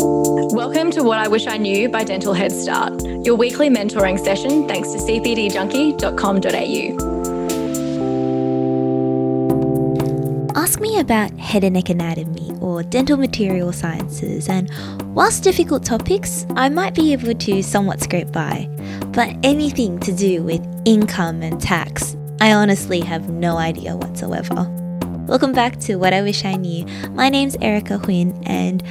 Welcome to What I Wish I Knew by Dental Head Start, your weekly mentoring session thanks to cpdjunkie.com.au. Ask me about head and neck anatomy or dental material sciences, and whilst difficult topics, I might be able to somewhat scrape by. But anything to do with income and tax, I honestly have no idea whatsoever. Welcome back to What I Wish I Knew. My name's Erica Huynh, and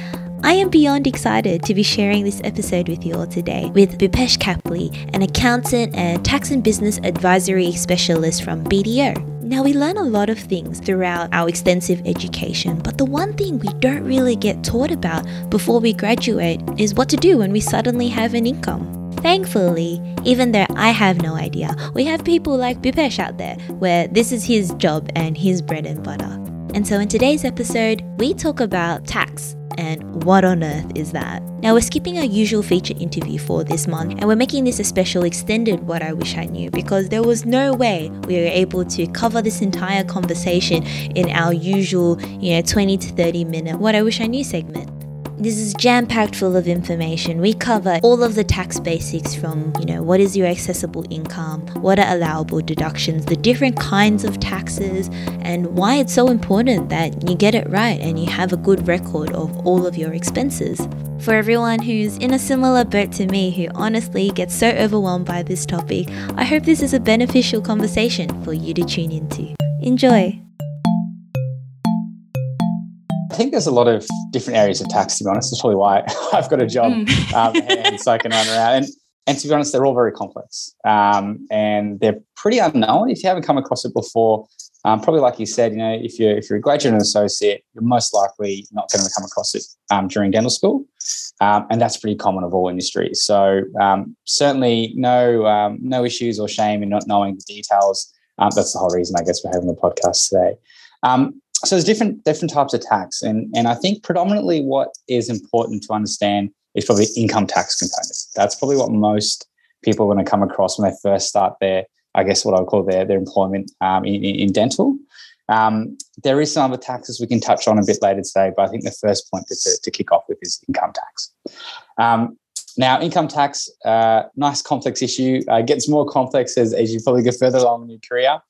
I am beyond excited to be sharing this episode with you all today with Bhupesh Kaphle, an accountant and tax and business advisory specialist from BDO. Now, we learn a lot of things throughout our extensive education, but the one thing we don't really get taught about before we graduate is what to do when we suddenly have an income. Thankfully, even though I have no idea, we have people like Bhupesh out there where this is his job and his bread and butter. And so in today's episode, we talk about tax and what on earth is that? Now, we're skipping our usual feature interview for this month, and we're making this a special extended What I Wish I Knew because there was no way we were able to cover this entire conversation in our usual, you know, 20 to 30 minute What I Wish I Knew segment. This is jam packed full of information. We cover all of the tax basics from, you know, what is your accessible income, what are allowable deductions, the different kinds of taxes, and why it's so important that you get it right and you have a good record of all of your expenses. For everyone who's in a similar boat to me who honestly gets so overwhelmed by this topic, I hope this is a beneficial conversation for you to tune into. Enjoy! I think there's a lot of different areas of tax, to be honest. That's probably why I've got a job mm. um, and so I can run around. And, and to be honest, they're all very complex um, and they're pretty unknown. If you haven't come across it before, um, probably like you said, you know, if you're if you're a graduate and associate, you're most likely not going to come across it um, during dental school, um, and that's pretty common of all industries. So um, certainly no um, no issues or shame in not knowing the details. Um, that's the whole reason, I guess, we're having the podcast today. Um, so there's different different types of tax, and and I think predominantly what is important to understand is probably income tax components. That's probably what most people are going to come across when they first start their, I guess, what I would call their their employment um, in, in, dental. Um, there is some other taxes we can touch on a bit later today, but I think the first point to, to, to kick off with is income tax. Um, now, income tax, uh, nice complex issue. Uh, gets more complex as, as you probably go further along in your career,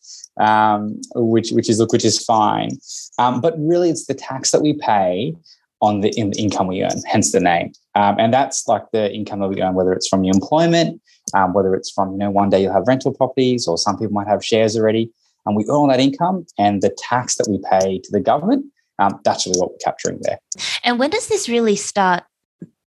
um, which which is look which is fine. Um, but really, it's the tax that we pay on the, in the income we earn, hence the name. Um, and that's like the income that we earn, whether it's from your employment, um, whether it's from you know one day you'll have rental properties, or some people might have shares already, and we earn that income and the tax that we pay to the government. Um, that's really what we're capturing there. And when does this really start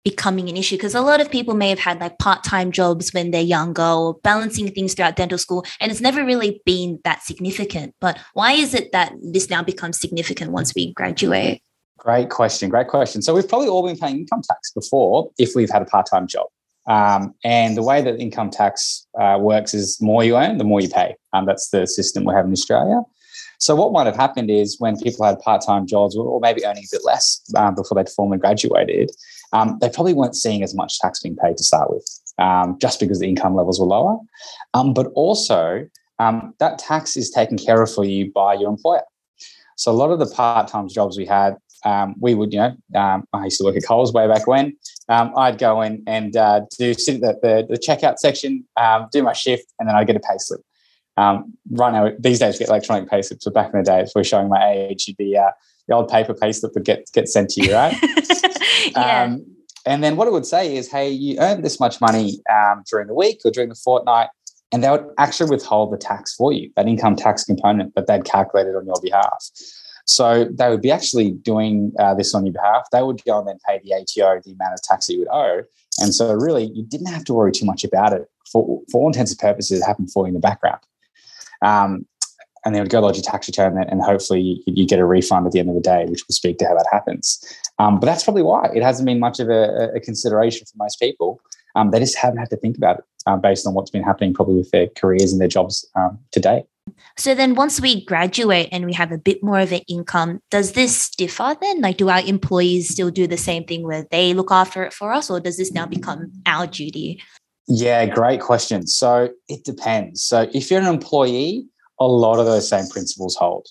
becoming an issue because a lot of people may have had like part-time jobs when they're younger or balancing things throughout dental school and it's never really been that significant. But why is it that this now becomes significant once we graduate? Great question great question. So we've probably all been paying income tax before if we've had a part-time job. Um, and the way that income tax uh, works is more you earn the more you pay. Um, that's the system we have in australia. So what might have happened is when people had part-time jobs or maybe earning a bit less um, before they'd formally graduated, um, they probably weren't seeing as much tax being paid to start with, um, just because the income levels were lower. Um, but also, um, that tax is taken care of for you by your employer. So a lot of the part-time jobs we had, um, we would, you know, um, I used to work at Coles way back when. I'd go in and uh, do sit at the, the, checkout section, do my shift, and then I'd get a pay slip. right now, these days we get electronic pay slips, but back in the day, if we're showing my age, you'd be uh, the old paper pay that would get get sent to you, right? yeah. Um, and then what it would say is, hey, you earned this much money um, during the week or during the fortnight, and they would actually withhold the tax for you, that income tax component that they'd calculated on your behalf. So they would be actually doing uh, this on your behalf. They would go and then pay the ATO the amount of tax that you would owe. And so really, you didn't have to worry too much about it. For, for all intents and purposes, it happened for you in the background. Um, and then they would go lodge a tax return and hopefully you, you, get a refund at the end of the day, which will speak to how that happens. Um, but that's probably why it hasn't been much of a, a consideration for most people. Um, they just haven't had to think about it uh, based on what's been happening probably with their careers and their jobs um, today. So then once we graduate and we have a bit more of an income, does this differ then? Like do our employees still do the same thing where they look after it for us or does this now become our duty? Yeah, great question. So it depends. So if you're an employee, a lot of those same principles hold.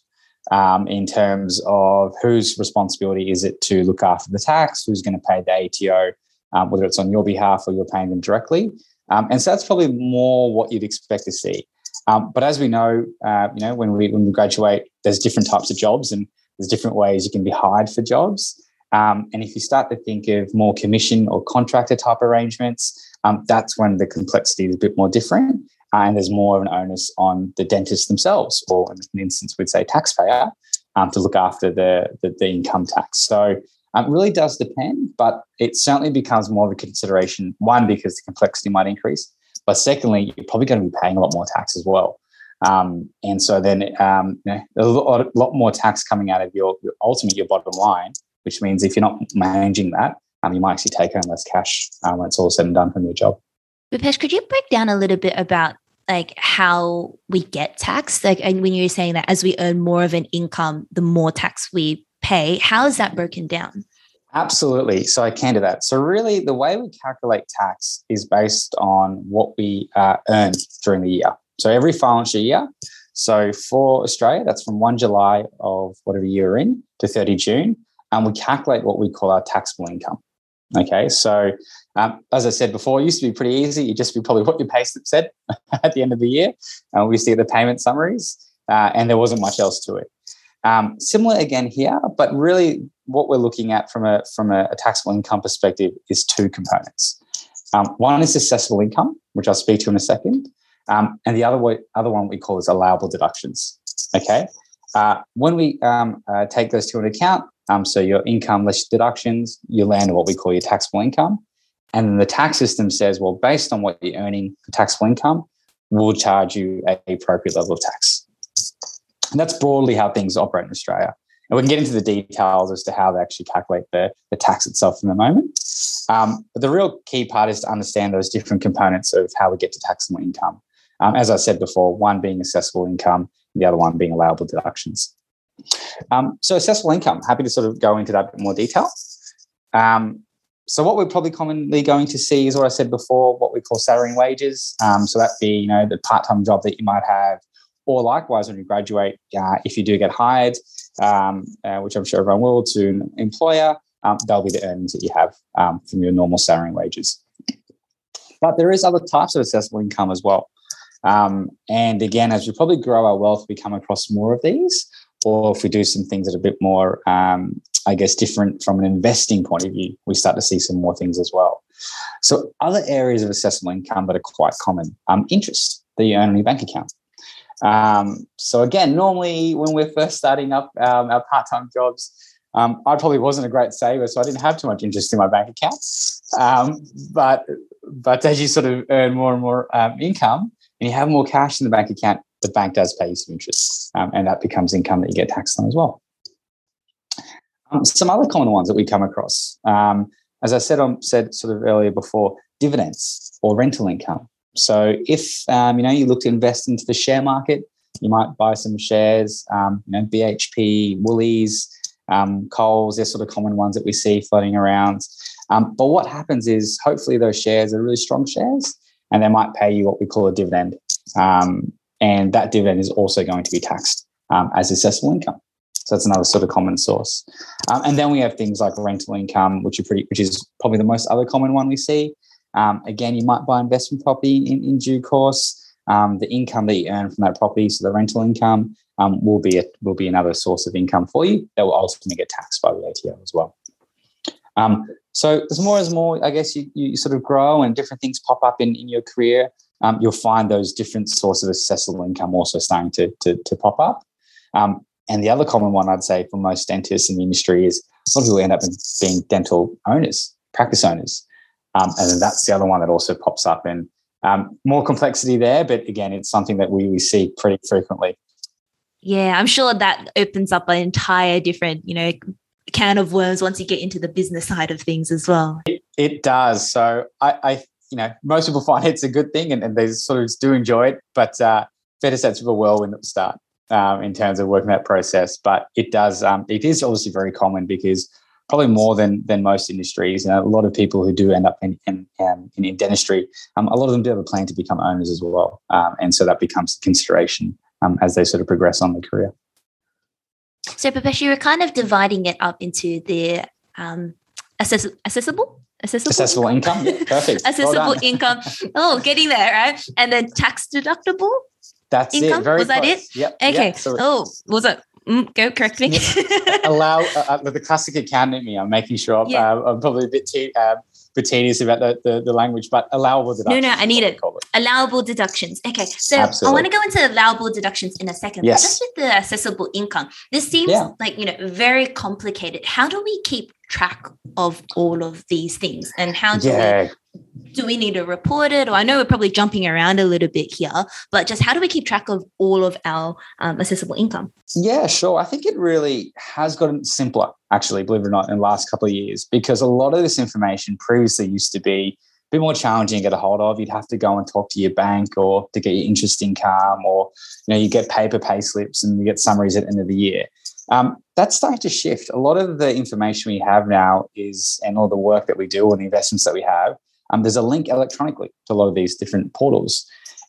um, in terms of whose responsibility is it to look after the tax, who's going to pay the ATO, um, whether it's on your behalf or you're paying them directly. Um, and so that's probably more what you'd expect to see. Um, but as we know, uh, you know, when we when we graduate, there's different types of jobs and there's different ways you can be hired for jobs. Um, and if you start to think of more commission or contractor type arrangements, um, that's when the complexity is a bit more different. And there's more of an onus on the dentists themselves, or in an instance, we'd say taxpayer, um, to look after the, the, the income tax. So um, it really does depend, but it certainly becomes more of a consideration. One, because the complexity might increase, but secondly, you're probably going to be paying a lot more tax as well. Um, and so then um, you know, a lot, lot, more tax coming out of your, your ultimate your bottom line, which means if you're not managing that, um, you might actually take home less cash um, when it's all said and done from your job. Bhupesh, could you break down a little bit about like how we get taxed? Like, and when you're saying that as we earn more of an income, the more tax we pay, how is that broken down? Absolutely. So I can do that. So really, the way we calculate tax is based on what we uh, earn during the year. So every financial year. So for Australia, that's from 1 July of whatever year you're in to 30 June, and we calculate what we call our taxable income. Okay, so um, as I said before, it used to be pretty easy. You just be probably what your payslip said at the end of the year. And we used to get the payment summaries, uh, and there wasn't much else to it. Um, similar again here, but really what we're looking at from a from a, a taxable income perspective is two components. Um, one is assessable income, which I'll speak to in a second, um, and the other way, other one we call is allowable deductions. Okay, uh, when we um, uh, take those two into account, um, so your income less deductions, you land what we call your taxable income. And then the tax system says, well, based on what you're earning for taxable income, we'll charge you a appropriate level of tax. And that's broadly how things operate in Australia. And we can get into the details as to how they actually calculate the, the tax itself in a moment. Um, but the real key part is to understand those different components of how we get to taxable income. Um, as I said before, one being assessable income, the other one being allowable deductions. Um, so assessable income, happy to sort of go into that in more detail. Um, so what we're probably commonly going to see is what I said before, what we call salary and wages. Um, so that be, you know, the part-time job that you might have, or likewise when you graduate, uh, if you do get hired, um, uh, which I'm sure everyone will, to an employer, um, they'll be the earnings that you have um, from your normal salary and wages. But there is other types of assessable income as well. Um, and again, as we probably grow our wealth, we come across more of these, or if we do some things that are a bit more, um, I guess, different from an investing point of view, we start to see some more things as well. So, other areas of assessable income that are quite common um, interest that you earn on your bank account. Um, so, again, normally when we're first starting up um, our part time jobs, um, I probably wasn't a great saver, so I didn't have too much interest in my bank account. Um, but but as you sort of earn more and more income, and you have more cash in the bank account, the bank does pay you some interest, um, and that becomes income that you get taxed on as well. Um, some other common ones that we come across, um, as I said, said sort of earlier before, dividends or rental income. So if um, you know you look to invest into the share market, you might buy some shares. Um, you know, BHP, Woolies, um, Coles, they're sort of common ones that we see floating around. but what happens is, hopefully, those shares are really strong shares and they might pay you what we call a dividend. Um, and that dividend is also going to be taxed um, as assessable income. So that's another sort of common source. Um, and then we have things like rental income, which are pretty, which is probably the most other common one we see. Um, again, you might buy investment property in, in due course. Um, the income that you earn from that property, so the rental income, um, will be a, will be another source of income for you that will ultimately get taxed by the ATO as well. Um, so as more as more, I guess you, you sort of grow and different things pop up in, in your career, um, you'll find those different sources of assessable income also starting to, to, to pop up. Um, and the other common one I'd say for most dentists in the industry is a lot of people end up being dental owners, practice owners. Um, and then that's the other one that also pops up and um, more complexity there, but again, it's something that we, we see pretty frequently. Yeah, I'm sure that opens up an entire different, you know, can of worms once you get into the business side of things as well. It, it does. So I, I, you know, most people find it's a good thing and, and they sort of do enjoy it, but uh, to say it's a whirlwind at the start um, in terms of working that process. But it does, um, it is obviously very common because probably more than than most industries, know, a lot of people who do end up in in, um, in dentistry, um, a lot of them do have a plan to become owners as well, um, and so that becomes a consideration um, as they sort of progress on their career. So, Bhupesh, you were kind of dividing it up into the um, access- accessible accessible, accessible income. income. Perfect. accessible income. Oh, getting there, right? And then tax deductible. That's income? it. Very was close. that it? Yep. Okay. Yep. So oh, was it? Mm, go correct me. Allow uh, uh, the classic accountant me. I'm making sure yeah. uh, I'm probably a bit too uh, bit about the, the, the, language, but allowable deductions. No, no, I need it. it. Allowable deductions. Okay, so Absolutely. I want to go into allowable deductions in a second. Yes. Just with the accessible income, this seems yeah. like you know very complicated. How do we keep track of all of these things, and how do yeah. we do we need to report it? Or I know we're probably jumping around a little bit here, but just how do we keep track of all of our um, accessible income? Yeah, sure. I think it really has gotten simpler, actually, believe it or not, in the last couple of years, because a lot of this information previously used to be a bit more challenging to get a hold of. You'd have to go and talk to your bank or to get your interest income, or you know, you get paper pay slips and you get summaries at the end of the year. Um, that's starting to shift. A lot of the information we have now is, and all the work that we do and the investments that we have, um, there's a link electronically to a lot of these different portals.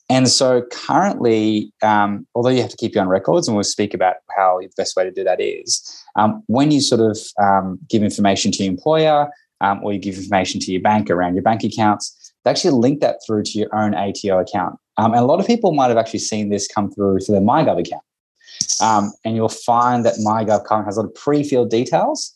And so currently, um, although you have to keep your own records, and we'll speak about how the best way to do that is, um, when you sort of um, give information to your employer um, or you give information to your bank around your bank accounts, they actually link that through to your own ATO account. Um, and a lot of people might have actually seen this come through to their MyGov account. Um, and you'll find that MyGov account has a lot of pre-filled details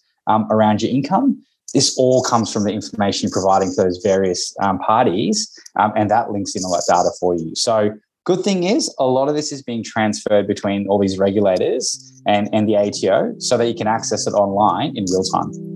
around your income this all comes from the information you're providing to those various um, parties, um, and that links in all that data for you. So, good thing is, a lot of this is being transferred between all these regulators and, and the ATO so that you can access it online in real time.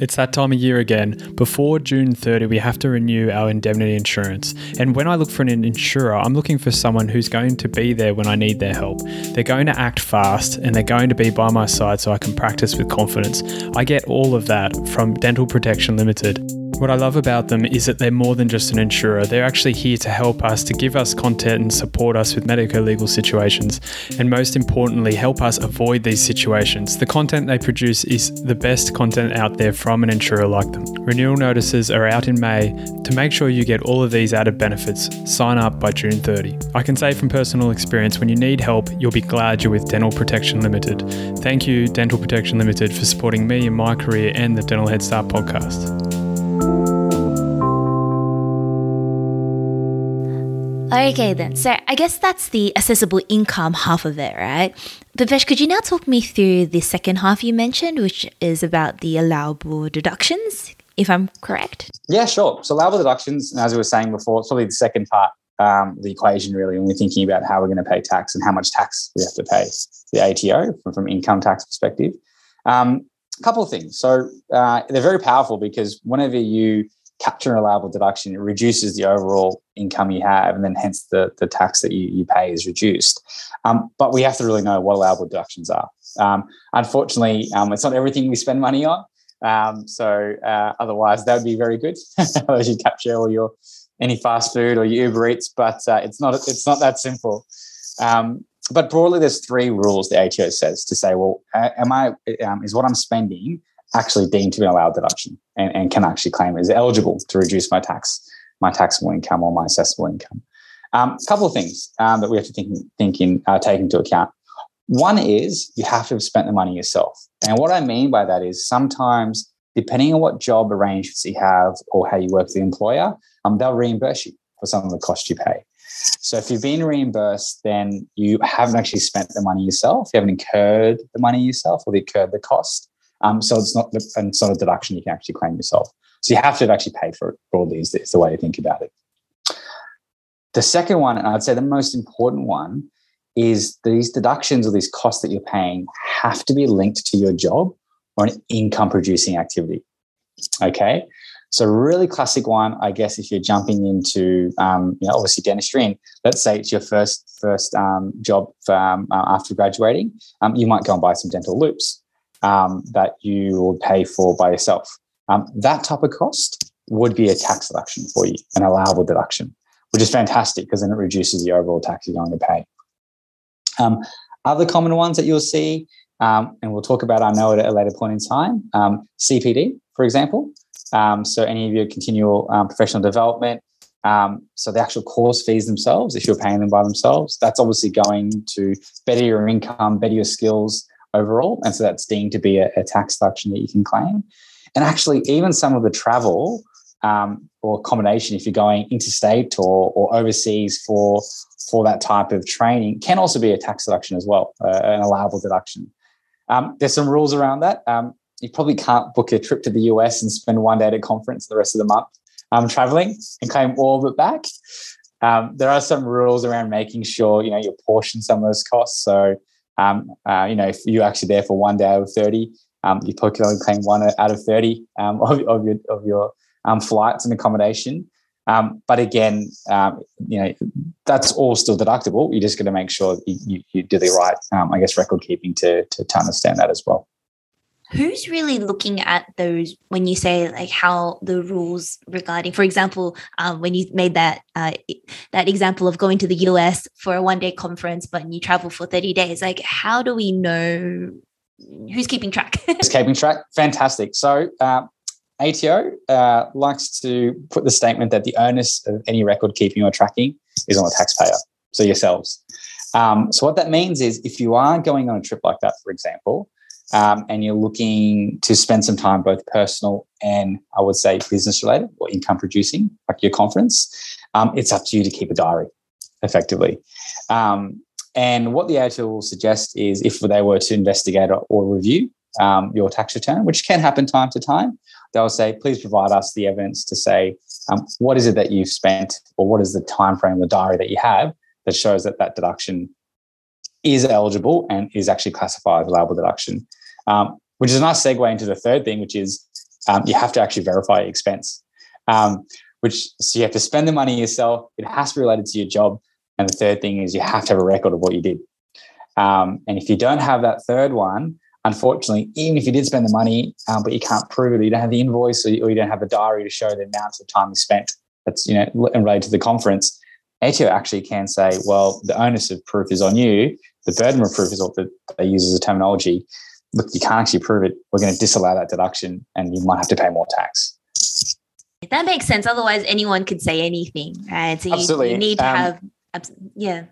It's that time of year again. Before June 30, we have to renew our indemnity insurance. And when I look for an insurer, I'm looking for someone who's going to be there when I need their help. They're going to act fast and they're going to be by my side so I can practice with confidence. I get all of that from Dental Protection Limited. What I love about them is that they're more than just an insurer. They're actually here to help us, to give us content and support us with medico legal situations, and most importantly, help us avoid these situations. The content they produce is the best content out there from an insurer like them. Renewal notices are out in May. To make sure you get all of these added benefits, sign up by June 30. I can say from personal experience, when you need help, you'll be glad you're with Dental Protection Limited. Thank you, Dental Protection Limited, for supporting me in my career and the Dental Head Start podcast. Okay, then. So I guess that's the accessible income half of it, right? Bhupesh, could you now talk me through the second half you mentioned, which is about the allowable deductions, if I'm correct? Yeah, sure. So allowable deductions, as we were saying before, it's probably the second part um, the equation really when we're thinking about how we're going to pay tax and how much tax we have to pay the ATO from, from income tax perspective. Um, a couple of things. So uh, they're very powerful because whenever you capture an allowable deduction, it reduces the overall income you have, and then hence the, the tax that you, you pay is reduced. Um, but we have to really know what allowable deductions are. Um, unfortunately, um, it's not everything we spend money on. Um, so uh, otherwise, that would be very good. As you capture all your any fast food or Uber Eats, but uh, it's not it's not that simple. Um, but broadly, there's three rules the ATO says to say, well, am I um, is what I'm spending actually deemed to be an allowed deduction and, and can actually claim is eligible to reduce my tax, my taxable income or my assessable income. A um, couple of things um, that we have to think, think in, uh, take into account. One is you have to have spent the money yourself. And what I mean by that is sometimes, depending on what job arrangements you have or how you work with the employer, um, they'll reimburse you for some of the costs you pay. So if you've been reimbursed, then you haven't actually spent the money yourself. You haven't incurred the money yourself or incurred the cost. Um, so it's not, and it's not a deduction you can actually claim yourself. So you have to have actually paid for it broadly is the, is the way to think about it. The second one, and I'd say the most important one, is these deductions or these costs that you're paying have to be linked to your job or an income producing activity. Okay. So really classic one, I guess, if you're jumping into, um, you know, obviously dentistry, and let's say it's your first first um, job for, um, uh, after graduating, um, you might go and buy some dental loupes um, that you will pay for by yourself. Um, that type of cost would be a tax deduction for you, an allowable deduction, which is fantastic because then it reduces the overall tax you're going to pay. Um, other common ones that you'll see, um, and we'll talk about, I know, at a later point in time, um, CPD, for example. Um, so any of your continual professional development, Um, so the actual course fees themselves, if you're paying them by themselves, that's obviously going to better your income, better your skills overall. And so that's deemed to be a, a tax deduction that you can claim. And actually, even some of the travel um, or accommodation, if you're going interstate or, or overseas for for that type of training, can also be a tax deduction as well, uh, an allowable deduction. Um, there's some rules around that. Um, you probably can't book a trip to the US and spend one day at a conference the rest of the month um, traveling and claim all of it back. Um, there are some rules around making sure you know you portion some of those costs. So um, uh, you know if you're actually there for one day out of thirty, um, you probably can only claim one out of thirty um, of, of, your of your um, flights and accommodation. Um, but again, you know that's all still deductible. You're just going to make sure you, you, you do the right, I guess, record keeping to, to to understand that as well who's really looking at those when you say like how the rules regarding for example um, when you made that uh, that example of going to the us for a one day conference but you travel for 30 days like how do we know who's keeping track? Who's keeping track? Fantastic. So uh, ato uh, likes to put the statement that the onus of any record keeping or tracking is on the taxpayer so yourselves. Um, so what that means is if you are going on a trip like that for example um, and you're looking to spend some time both personal and I would say business related or income producing, like your conference, um, it's up to you to keep a diary effectively. Um, and what the ATO will suggest is if they were to investigate or review um, your tax return, which can happen time to time, they'll say, please provide us the evidence to say um, what is it that you've spent or what is the time frame, the diary that you have that shows that that deduction is eligible and is actually classified as allowable deduction. Um, which is a nice segue into the third thing, which is um, you have to actually verify your expense. Um, which so you have to spend the money yourself. It has to be related to your job. And the third thing is you have to have a record of what you did. Um, and if you don't have that third one, unfortunately, even if you did spend the money, um, but you can't prove it, you don't have the invoice or you, or you don't have the diary to show the amount of time you spent that's you know related to the conference, ATO actually can say, well, the onus of proof is on you. The burden of proof is what they use as a terminology. Look, you can't actually prove it. We're going to disallow that deduction and you might have to pay more tax. That makes sense. Otherwise, anyone could say anything, right? So you, Absolutely. you need to um, have, yeah.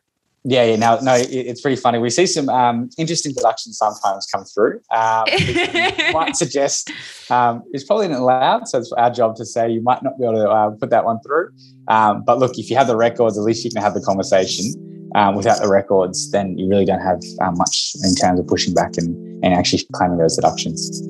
Yeah, yeah. Now, no, it's pretty funny. We see some um, interesting deductions sometimes come through. Um, might suggest um, it's probably not allowed, so it's our job to say you might not be able to uh, put that one through. Um, but look, if you have the records, at least you can have the conversation. Um, without the records, then you really don't have uh, much in terms of pushing back and, and actually claiming those deductions.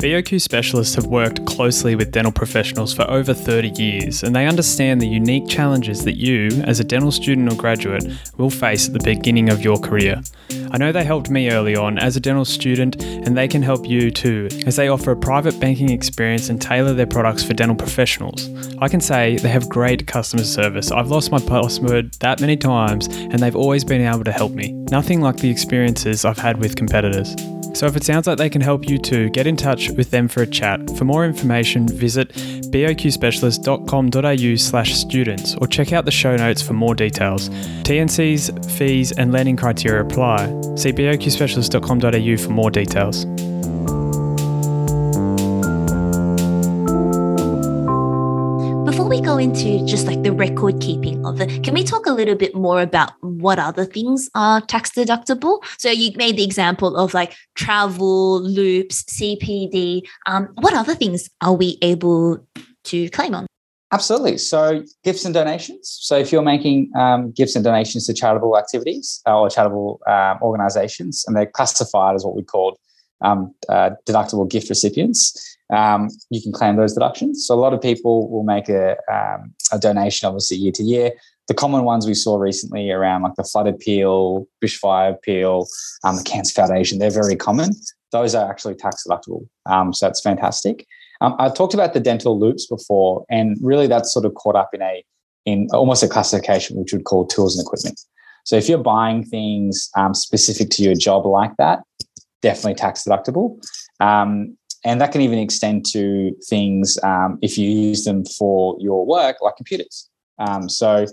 BOQ specialists have worked closely with dental professionals for over 30 years, and they understand the unique challenges that you, as a dental student or graduate, will face at the beginning of your career. I know they helped me early on as a dental student, and they can help you too, as they offer a private banking experience and tailor their products for dental professionals. I can say they have great customer service. I've lost my password that many times, and they've always been able to help me. Nothing like the experiences I've had with competitors. So if it sounds like they can help you too, get in touch with them for a chat. For more information, visit boqspecialist.com.au slash students or check out the show notes for more details. TNCs, fees and lending criteria apply. See boqspecialist.com.au for more details. Into just like the record keeping of it, can we talk a little bit more about what other things are tax deductible? So you made the example of like travel, loupes, CPD. Um, what other things are we able to claim on? Absolutely. So, gifts and donations. So, if you're making um, gifts and donations to charitable activities uh, or charitable um, organizations, and they're classified as what we call um, uh, deductible gift recipients, um, you can claim those deductions. So a lot of people will make a, um, a donation, obviously year to year. The common ones we saw recently around like the flood appeal, bushfire appeal, um, the Cancer Foundation, they're very common. Those are actually tax deductible. Um, so that's fantastic. Um, I talked about the dental loupes before, and really that's sort of caught up in a in almost a classification which would call tools and equipment. So if you're buying things um, specific to your job like that, definitely tax deductible. Um, and that can even extend to things um, if you use them for your work, like computers. Um, so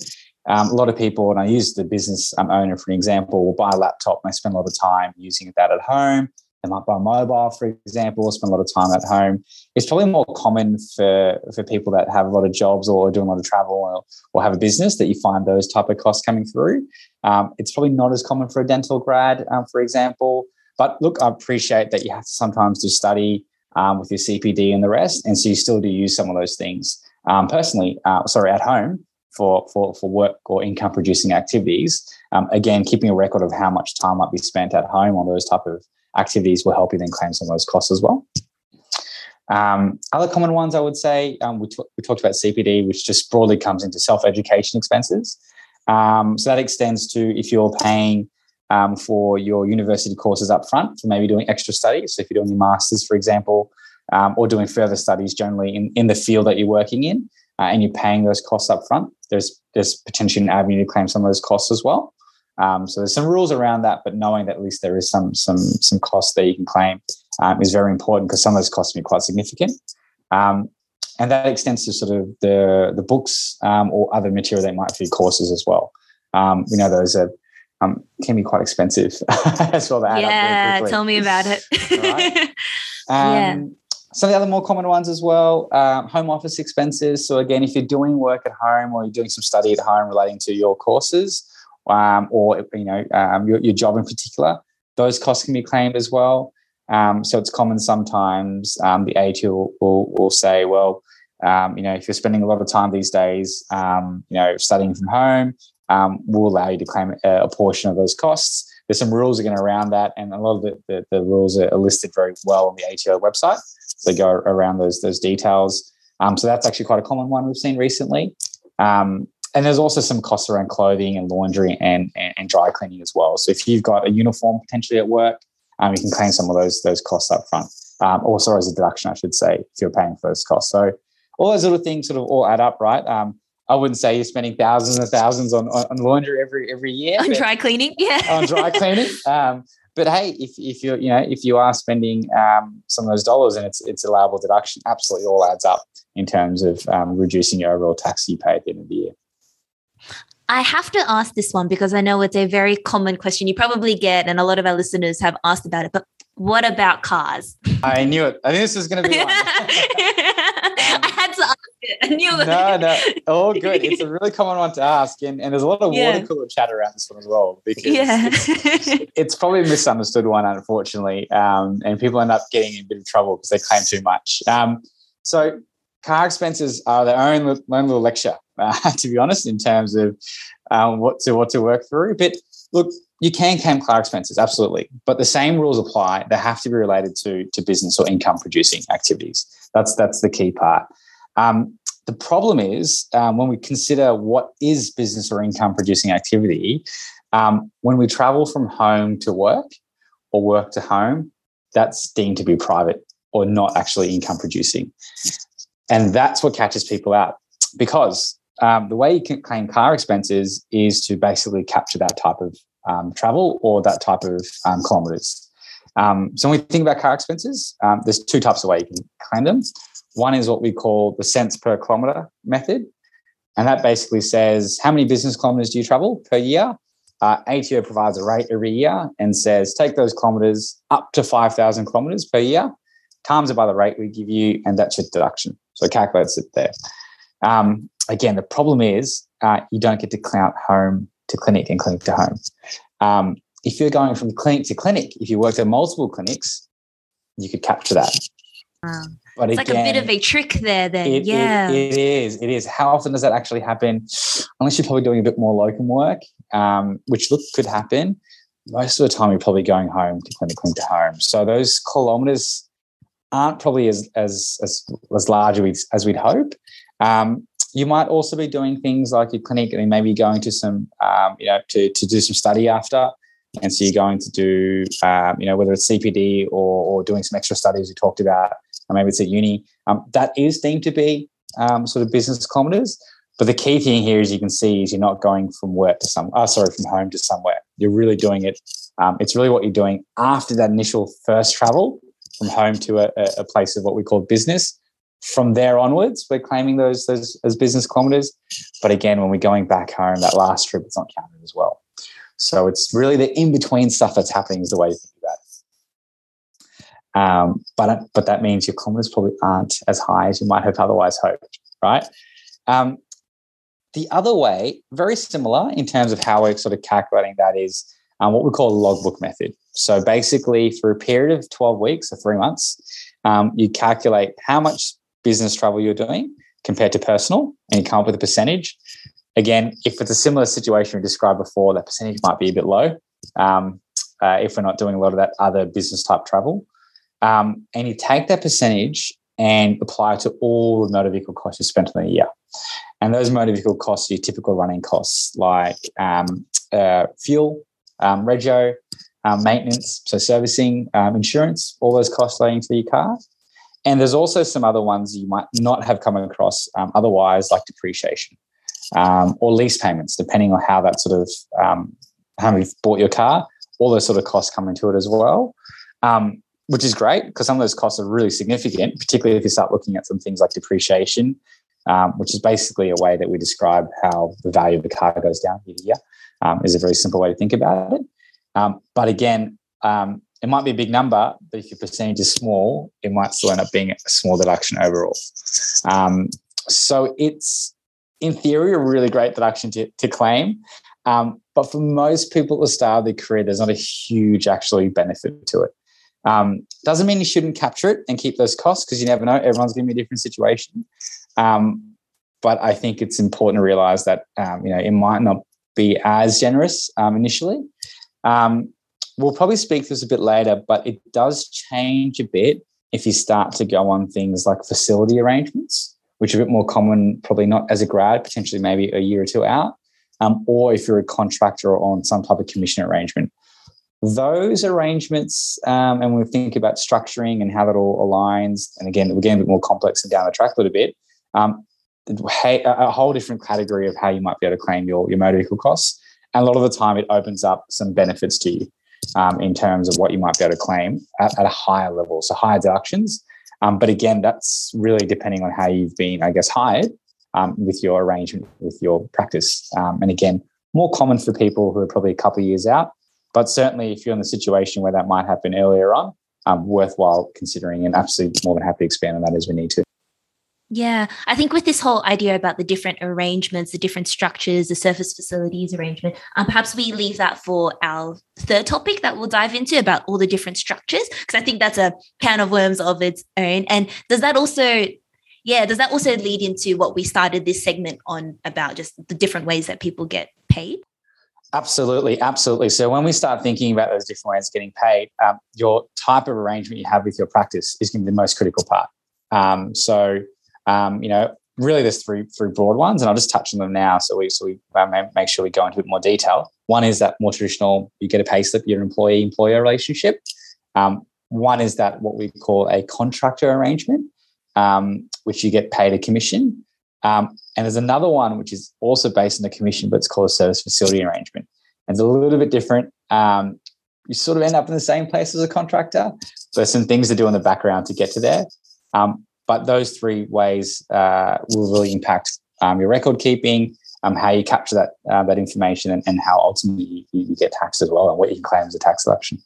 um, a lot of people, and I use the business owner for an example, will buy a laptop and they spend a lot of time using that at home. they might buy a mobile, for example, or spend a lot of time at home. It's probably more common for, for people that have a lot of jobs or doing a lot of travel or, or have a business that you find those type of costs coming through. Um, it's probably not as common for a dental grad, um, for example. But look, I appreciate that you have to sometimes do study um, with your CPD and the rest, and so you still do use some of those things. Um, personally, uh, sorry, at home for for for work or income producing activities. Um, again, keeping a record of how much time might be spent at home on those type of activities will help you then claim some of those costs as well. Um, other common ones I would say, um, we, t- we talked about CPD, which just broadly comes into self education expenses. Um, so that extends to if you're paying um, for your university courses up front, for maybe doing extra studies. So if you're doing your master's, for example, um, or doing further studies generally in, in the field that you're working in, uh, and you're paying those costs up front, there's, there's potentially an avenue to claim some of those costs as well. Um, so there's some rules around that, but knowing that at least there is some some some costs that you can claim um, is very important because some of those costs can be quite significant. Um, and that extends to sort of the the books um, or other material that might be courses as well. Um, we know those are um, can be quite expensive as well. yeah, tell me about it. right. yeah. Some of the other more common ones as well, home office expenses. So again, if you're doing work at home or you're doing some study at home relating to your courses, um, or you know um, your, your, job in particular. Those costs can be claimed as well. Um, so it's common sometimes um, the AT will, will, will say, well, um, you know, if you're spending a lot of time these days, um, you know, studying from home, we'll allow you to claim a, a, portion of those costs. There's some rules again around that, and a lot of the, the, the rules are listed very well on the ATO website. So go around those those details. so that's actually quite a common one we've seen recently. Um, and there's also some costs around clothing and laundry and, and, and, dry cleaning as well. So if you've got a uniform potentially at work, um, you can claim some of those those costs up front. Um, also as a deduction, I should say, if you're paying for those costs. So all those little things sort of all add up, right? Um, I wouldn't say you're spending thousands and thousands on, on laundry every every year. On dry cleaning, yeah. on dry cleaning. Um, but hey, if, if you're you know if you are spending um, some of those dollars and it's it's allowable deduction, absolutely all adds up in terms of um, reducing your overall tax you pay at the end of the year. I have to ask this one because I know it's a very common question you probably get, and a lot of our listeners have asked about it. But what about cars? I knew it. I knew this was going to be one. I had to ask it. I knew it. No, no, all good. It's a really common one to ask, and, and there's a lot of yeah. water cooler chat around this one as well because yeah. it's, it's, probably a misunderstood one, unfortunately, um, and people end up getting in a bit of trouble because they claim too much. Um, so car expenses are their own, own little lecture, uh, to be honest, in terms of um, what to what to work through. But look, you can claim car expenses, absolutely, but the same rules apply. They have to be related to to business or income producing activities. That's that's the key part. Um, the problem is um, when we consider what is business or income producing activity. Um, when we travel from home to work or work to home, that's deemed to be private or not actually income producing. And that's what catches people out because um, the way you can claim car expenses is to basically capture that type of um, travel or that type of um, kilometers. Um, so when we think about car expenses, um, there's two types of way you can claim them. One is what we call the cents per kilometer method. And that basically says how many business kilometers do you travel per year? Uh, ATO provides a rate every year and says take those kilometers up to 5,000 kilometers per year, times it by the rate we give you, and that's your deduction. So it calculates it there. Um, again, the problem is uh, you don't get to count home to clinic and clinic to home. Um, if you're going from clinic to clinic, if you work at multiple clinics, you could capture that. Wow. But it's again, like a bit of a trick there, then. It, yeah. It, it is. It is. How often does that actually happen? Unless you're probably doing a bit more locum work, um, which look could happen. Most of the time, you're probably going home to clinic, clinic to home. So those kilometers aren't probably as as as, as large as we'd, as we'd hope. Um, you might also be doing things like your clinic and maybe going to some, um, you know, to, to do some study after. And so you're going to do, um, you know, whether it's CPD or, or doing some extra studies we talked about, or maybe it's at uni. Um, that is deemed to be um, sort of business kilometers. But the key thing here, as you can see, is you're not going from work to some, oh, sorry, from home to somewhere. You're really doing it. Um, it's really what you're doing after that initial first travel from home to a, a place of what we call business. From there onwards, we're claiming those, those as business kilometers. But again, when we're going back home, that last trip, it's not counted as well. So it's really the in between stuff that's happening is the way to think about it. Um, but but that means your kilometers probably aren't as high as you might have otherwise hoped, right? Um, the other way, very similar in terms of how we're sort of calculating that, is um, what we call a logbook method. So basically, for a period of 12 weeks or three months, um, you calculate how much business travel you're doing compared to personal, and you come up with a percentage. Again, if it's a similar situation we described before, that percentage might be a bit low um, uh, if we're not doing a lot of that other business type travel. Um, and you take that percentage and apply it to all the motor vehicle costs you spent in the year. And those motor vehicle costs are your typical running costs like um, uh, fuel, um, regio, um, maintenance, so servicing, um, insurance, all those costs relating to your car. And there's also some other ones you might not have come across um, otherwise, like depreciation um, or lease payments, depending on how that sort of um, how you've bought your car. All those sort of costs come into it as well, um, which is great because some of those costs are really significant, particularly if you start looking at some things like depreciation, um, which is basically a way that we describe how the value of the car goes down year to year. Um, is a very simple way to think about it. Um, but again, it might be a big number, but if your percentage is small, it might still end up being a small deduction overall. Um, so it's in theory a really great deduction to, to claim. Um, but for most people at the start of their career, there's not a huge actually benefit to it. Um, doesn't mean you shouldn't capture it and keep those costs because you never know. Everyone's going to be a different situation. Um, but I think it's important to realize that um, you know it might not be as generous um, initially. Um, we'll probably speak to this a bit later, but it does change a bit if you start to go on things like facility arrangements, which are a bit more common, probably not as a grad, potentially maybe a year or two out, um, or if you're a contractor or on some type of commission arrangement. Those arrangements, um, and we think about structuring and how that all aligns, and again, we're getting a bit more complex and down the track a little bit. Um, a whole different category of how you might be able to claim your, your motor vehicle costs. And a lot of the time, it opens up some benefits to you um, in terms of what you might be able to claim at, at a higher level, so higher deductions. Um, but again, that's really depending on how you've been, I guess, hired um, with your arrangement with your practice. Um, and again, more common for people who are probably a couple of years out. But certainly, if you're in the situation where that might happen earlier on, um, worthwhile considering and absolutely more than happy to expand on that as we need to. Yeah, I think with this whole idea about the different arrangements, the different structures, the service facilities arrangement, um, perhaps we leave that for our third topic that we'll dive into about all the different structures, because I think that's a can of worms of its own. And does that also, yeah, does that also lead into what we started this segment on about just the different ways that people get paid? Absolutely, absolutely. So when we start thinking about those different ways of getting paid, um, your type of arrangement you have with your practice is going to be the most critical part. Um, so um, you know, really there's three three broad ones, and I'll just touch on them now. So we so we um, make sure we go into more detail. One is that more traditional, you get a pay slip, your employee employer relationship. Um, one is that what we call a contractor arrangement, um, which you get paid a commission. Um, and there's another one which is also based on a commission, but it's called a service facility arrangement. And it's a little bit different. Um, you sort of end up in the same place as a contractor. There's some things to do in the background to get to there. Um, but those three ways uh, will really impact um, your record keeping, um, how you capture that uh, that information, and, and how ultimately you, you, get taxed as well, and what you can claim as a tax deduction.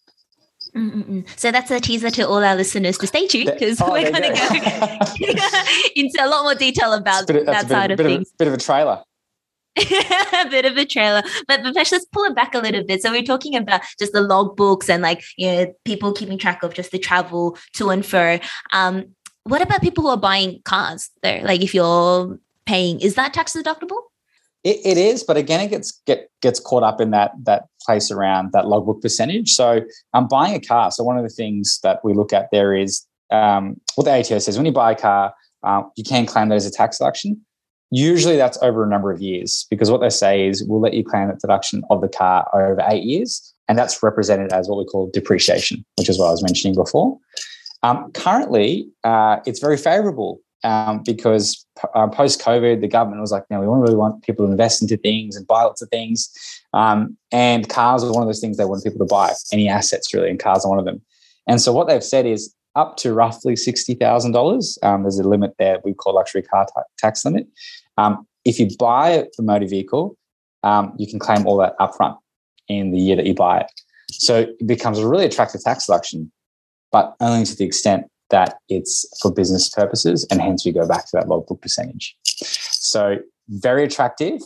Mm-mm. So that's a teaser to all our listeners to stay tuned because oh, we're going to go into a lot more detail about that side of, of things. Of bit of a trailer. a bit of a trailer. But Bhupesh, let's pull it back a little bit. So we're talking about just the logbooks and like you know people keeping track of just the travel to and fro. Um, what about people who are buying cars there? Like if you're paying, is that tax deductible? It, it is, but again, it gets get gets caught up in that that place around that logbook percentage. So I'm um, buying a car. So one of the things that we look at there is um, what the ATO says: when you buy a car, uh, you can claim that as a tax deduction. Usually, that's over a number of years because what they say is we'll let you claim that deduction of the car over eight years, and that's represented as what we call depreciation, which is what I was mentioning before. Um, currently, uh, it's very favourable um, because uh, post COVID, the government was like, "No, we really want people to invest into things and buy lots of things." Um, and cars are one of those things they want people to buy. Any assets, really, and cars are one of them. And so, what they've said is up to roughly sixty thousand um, dollars. There's a limit there we call luxury car tax limit. Um, if you buy a motor vehicle, um, you can claim all that upfront in the year that you buy it. So it becomes a really attractive tax deduction but only to the extent that it's for business purposes, and hence we go back to that logbook percentage. So very attractive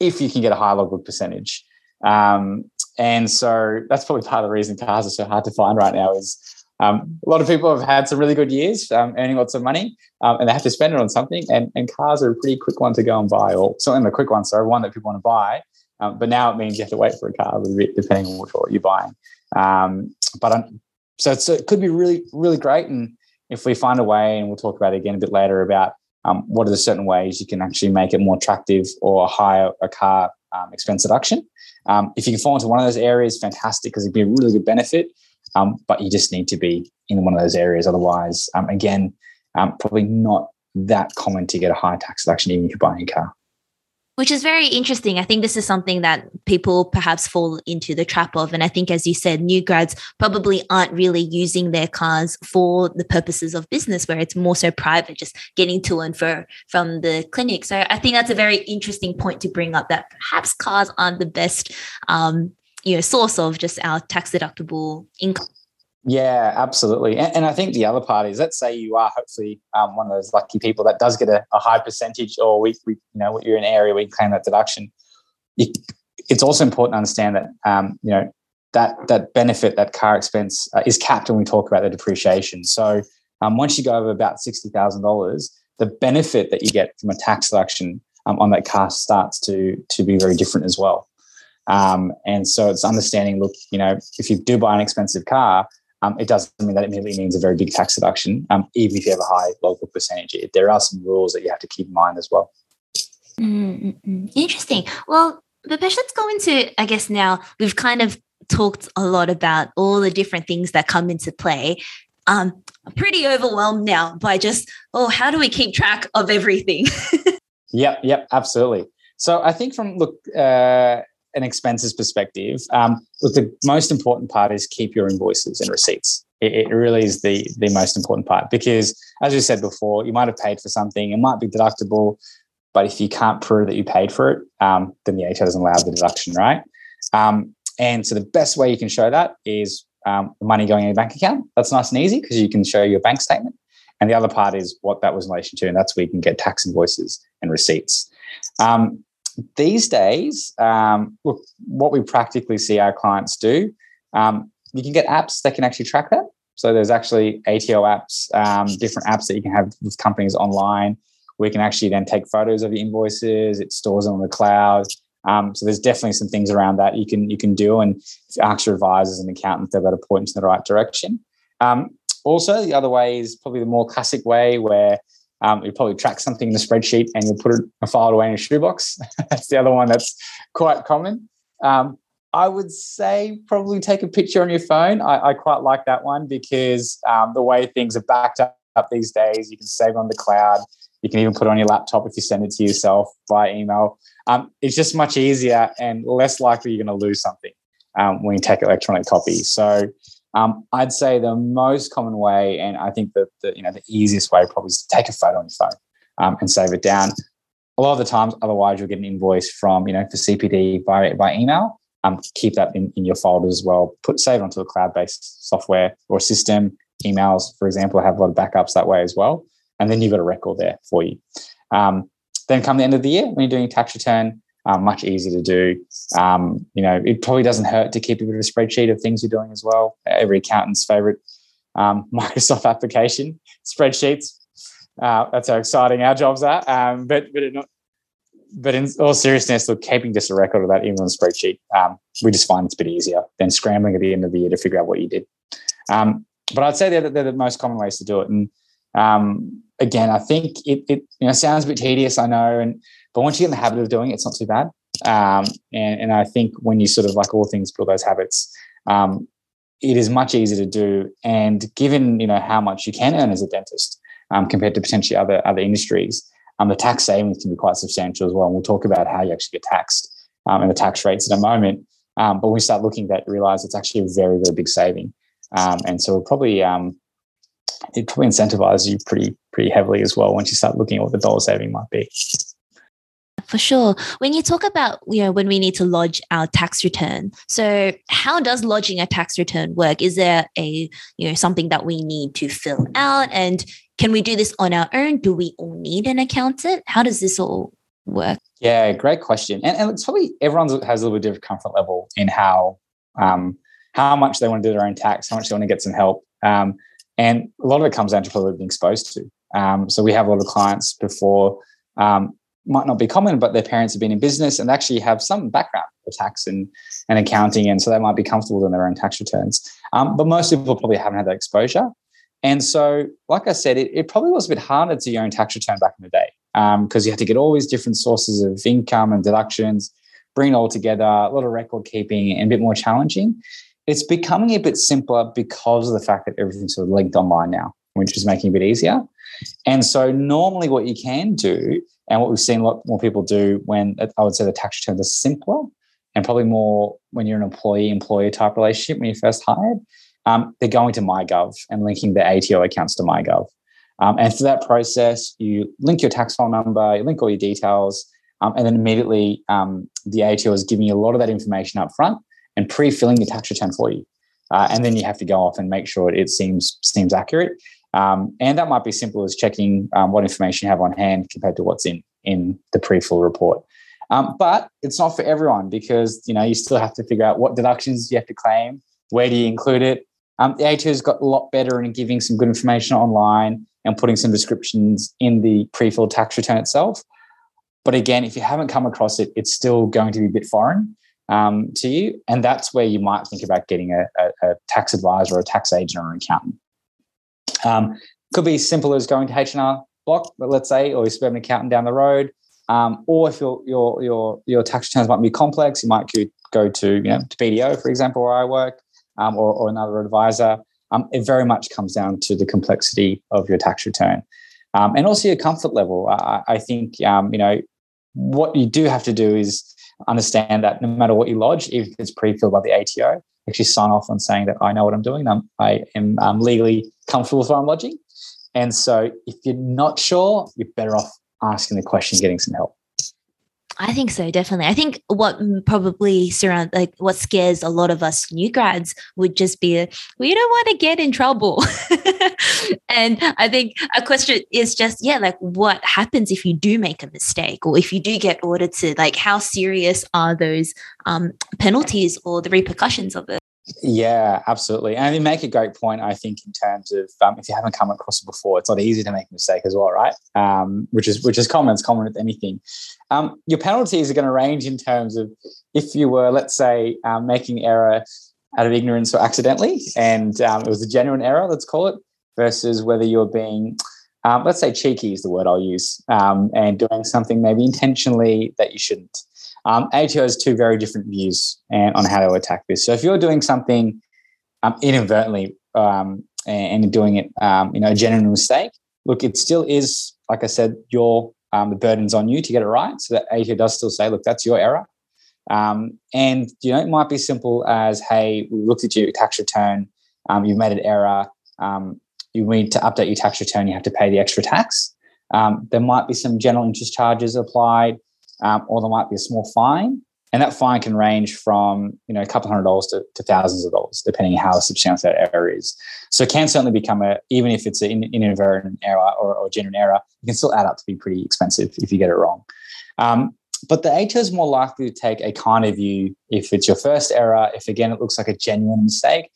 if you can get a high logbook percentage. Um, and so that's probably part of the reason cars are so hard to find right now is um, a lot of people have had some really good years um, earning lots of money um, and they have to spend it on something. And, and cars are a pretty quick one to go and buy, or certainly the quick one, sorry, one that people want to buy. Um, but now it means you have to wait for a car a bit, depending on what you're buying. Um, but so, so it could be really, really great. And if we find a way, and we'll talk about it again a bit later about um, what are the certain ways you can actually make it more attractive or hire a car expense deduction. if you can fall into one of those areas, fantastic, because it'd be a really good benefit. Um, but you just need to be in one of those areas. Otherwise, um, again, um, probably not that common to get a high tax deduction even if you're buying a car. Which is very interesting. I think this is something that people perhaps fall into the trap of. And I think, as you said, new grads probably aren't really using their cars for the purposes of business, where it's more so private, just getting to and fro from the clinic. So I think that's a very interesting point to bring up that perhaps cars aren't the best um, you know source of just our tax deductible income yeah absolutely. And, and, i think the other part is let's say you are hopefully um, one of those lucky people that does get a, a high percentage or we, we, you know you're in an area where you claim that deduction it, it's also important to understand that um, you know that that benefit that car expense uh, is capped when we talk about the depreciation. So um, once you go over about $60000 the benefit that you get from a tax deduction um, on that car starts to to be very different as well. Um, and so it's understanding, look, you know, if you do buy an expensive car, um, it doesn't mean that it immediately means a very big tax deduction, um, even if you have a high local percentage. There are some rules that you have to keep in mind as well. Mm-hmm. Interesting. Well, Bhupesh, let's go into, I guess now we've kind of talked a lot about all the different things that come into play. Um, I'm pretty overwhelmed now by just, oh, how do we keep track of everything? yep, yep, absolutely. So I think from look, uh, an expenses perspective, um, look, the most important part is keep your invoices and receipts. It, it, really is the the most important part because, as we said before, you might have paid for something, it might be deductible, but if you can't prove that you paid for it, um, then the ATO doesn't allow the deduction, right? Um, and so the best way you can show that is um, money going in your bank account. That's nice and easy because you can show your bank statement. And the other part is what that was in relation to, and that's where you can get tax invoices and receipts. Um, these days, um, look, what we practically see our clients do, um, you can get apps that can actually track that. So there's actually ATO apps, um, different apps that you can have with companies online. We can actually then take photos of your invoices. It stores them on the cloud. Um, so there's definitely some things around that you can you can do, and if you ask your advisors and accountants, they're able to point in the right direction. Um, also, the other way is probably the more classic way where um, you probably track something in the spreadsheet and you'll put it a file away in a shoebox. that's the other one that's quite common. Um, I would say probably take a picture on your phone. I, I quite like that one because um, the way things are backed up, up these days, you can save on the cloud. You can even put it on your laptop if you send it to yourself by email. Um, it's just much easier and less likely you're going to lose something um, when you take electronic copies. So um, I'd say the most common way, and I think that the you know the easiest way probably is to take a photo on your phone um, and save it down. A lot of the times, otherwise, you'll get an invoice from you know for CPD by by email. Um, keep that in, in your folder as well. Put save it onto a cloud based software or system. Emails, for example, have a lot of backups that way as well, and then you've got a record there for you. Um, then come the end of the year when you're doing tax return, um, much easier to do. Um, you know, it probably doesn't hurt to keep a bit of a spreadsheet of things you're doing as well. Every accountant's favorite um, Microsoft application, spreadsheets. Uh, that's how exciting our jobs are. Um, but but not, but in all seriousness, look, keeping just a record of that even on a spreadsheet, um, we just find it's a bit easier than scrambling at the end of the year to figure out what you did. Um, but I'd say they're, they're the most common ways to do it. And again, I think it, it you know sounds a bit tedious, I know, and but once you get in the habit of doing it, it's not too bad. Um, and, and I think when you sort of like all things build those habits, um, it is much easier to do. And given you know how much you can earn as a dentist um, compared to potentially other other industries, um, the tax savings can be quite substantial as well. And we'll talk about how you actually get taxed um, and the tax rates in a moment. Um, but when we start looking at realize it's actually a very very big saving. and so we'll probably it probably incentivizes you pretty pretty heavily as well once you start looking at what the dollar saving might be For sure. When you talk about, you know, when we need to lodge our tax return, so how does lodging a tax return work? Is there a, you know, something that we need to fill out? And can we do this on our own? Do we all need an accountant? How does this all work? Yeah, great question. And, and it's probably everyone has a little bit different comfort level in how um, how much they want to do their own tax, how much they want to get some help. Um, and a lot of it comes down to probably being exposed to. Um, so we have a lot of clients before um, might not be common, but their parents have been in business and actually have some background for tax and, and accounting. And so they might be comfortable in their own tax returns. Um, but most people probably haven't had that exposure. And so, like I said, it, it probably was a bit harder to your own tax return back in the day because um, you had to get all these different sources of income and deductions, bring it all together, a lot of record keeping, and a bit more challenging. It's becoming a bit simpler because of the fact that everything's sort of linked online now, which is making it a bit easier. And so, normally, what you can do and what we've seen a lot more people do when I would say the tax returns are simpler and probably more when you're an employee employer type relationship when you're first hired, um, they're going to MyGov and linking their ATO accounts to MyGov. Um, and through that process, you link your tax file number, you link all your details, um, and then immediately um, the ATO is giving you a lot of that information up front and pre-filling your tax return for you. Uh, and then you have to go off and make sure it seems seems accurate. Um, and that might be simple as checking um, what information you have on hand compared to what's in in the pre-full report. Um, but it's not for everyone because you know you still have to figure out what deductions you have to claim, where do you include it. Um, the ATO has got a lot better in giving some good information online and putting some descriptions in the pre-filled tax return itself. But again, if you haven't come across it, it's still going to be a bit foreign um, to you, and that's where you might think about getting a, a, a tax advisor, or a tax agent, or an accountant. Um, could be as simple as going to H&R Block, let's say, or you spend an accountant down the road. Um, or if your your your your tax returns might be complex, you might go to you know to BDO, for example, where I work, um, or, or another advisor. Um, it very much comes down to the complexity of your tax return, um, and also your comfort level. I, I think um, you know what you do have to do is understand that no matter what you lodge, if it's pre-filled by the ATO, actually sign off on saying that I know what I'm doing. I'm, I am legally comfortable with what I'm lodging. And so if you're not sure, you're better off asking the question, getting some help. I think so, definitely. I think what probably surround like what scares a lot of us new grads would just be we don't want to get in trouble. and I think a question is just, yeah, like what happens if you do make a mistake or if you do get audited? Like how serious are those um, penalties or the repercussions of it? Yeah, absolutely. And you make a great point, I think, in terms of um, if you haven't come across it before, it's not easy to make a mistake as well, right? Um, which is which is common. It's common with anything. Um, your penalties are going to range in terms of if you were, let's say, um, making error out of ignorance or accidentally, and um, it was a genuine error, let's call it, versus whether you're being um, let's say cheeky is the word I'll use, and doing something maybe intentionally that you shouldn't. Um, ATO has two very different views on how to attack this. So if you're doing something um, inadvertently um, and, and, doing it, um, you know, a genuine mistake, look, it still is, like I said, your um, the burden's on you to get it right. So that ATO does still say, look, that's your error. Um, and you know, it might be simple as, hey, we looked at your tax return, you've made an error. you need to update your tax return. You have to pay the extra tax. there might be some general interest charges applied um, or there might be a small fine. And that fine can range from you know a couple hundred dollars to, to thousands of dollars, depending on how substantial that error is. So it can certainly become a even if it's an inadvertent error or, or genuine error, it can still add up to be pretty expensive if you get it wrong. Um, but the ATO is more likely to take a kind of view if it's your first error, if again it looks like a genuine mistake.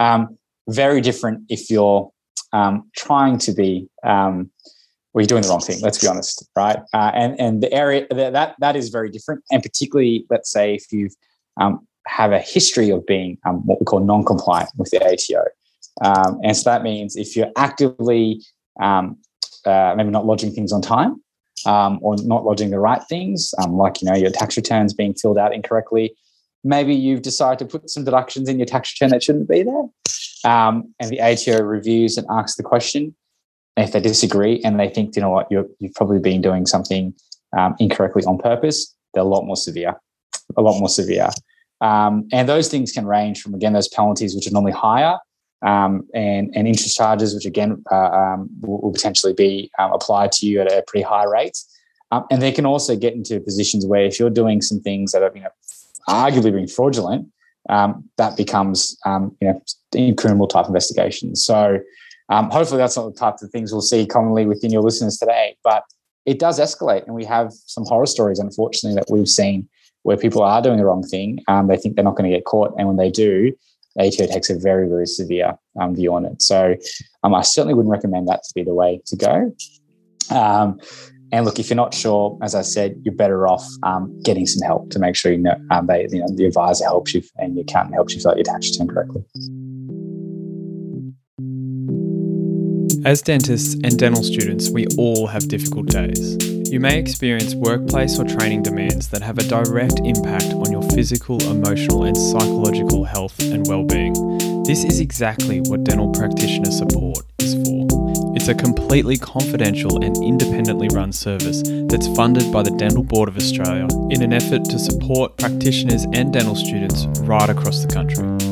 Um, very different if you're um, trying to be um, well, you're doing the wrong thing. Let's be honest, right? Uh, and and the area that that is very different, and particularly, let's say if you um, have a history of being um, what we call non-compliant with the ATO, um, and so that means if you're actively um, uh, maybe not lodging things on time um, or not lodging the right things, um, like you know your tax returns being filled out incorrectly, maybe you've decided to put some deductions in your tax return that shouldn't be there, and the ATO reviews and asks the question if they disagree and they think, you know what, you have probably been doing something um, incorrectly on purpose, they're a lot more severe, a lot more severe. Um, and those things can range from, again, those penalties, which are normally higher, um, and, and interest charges, which again uh, um, will, will, potentially be um, applied to you at a pretty high rate, Um, and they can also get into positions where if you're doing some things that are, you know, arguably being fraudulent, that becomes, you know, criminal type investigations. So um, hopefully that's not the types of things we'll see commonly within your listeners today. But it does escalate, and we have some horror stories, unfortunately, that we've seen where people are doing the wrong thing. Um, they think they're not going to get caught, and when they do, ATO takes a very, very severe um, view on it. So um, I certainly wouldn't recommend that to be the way to go. Um, and look, if you're not sure, as I said, you're better off um, getting some help to make sure you know, they, you know the advisor helps you and your accountant helps you fill out your tax return correctly. As dentists and dental students, we all have difficult days. You may experience workplace or training demands that have a direct impact on your physical, emotional, and psychological health and well-being. This is exactly what dental practitioner support is for. It's a completely confidential and independently run service that's funded by the Dental Board of Australia in an effort to support practitioners and dental students right across the country.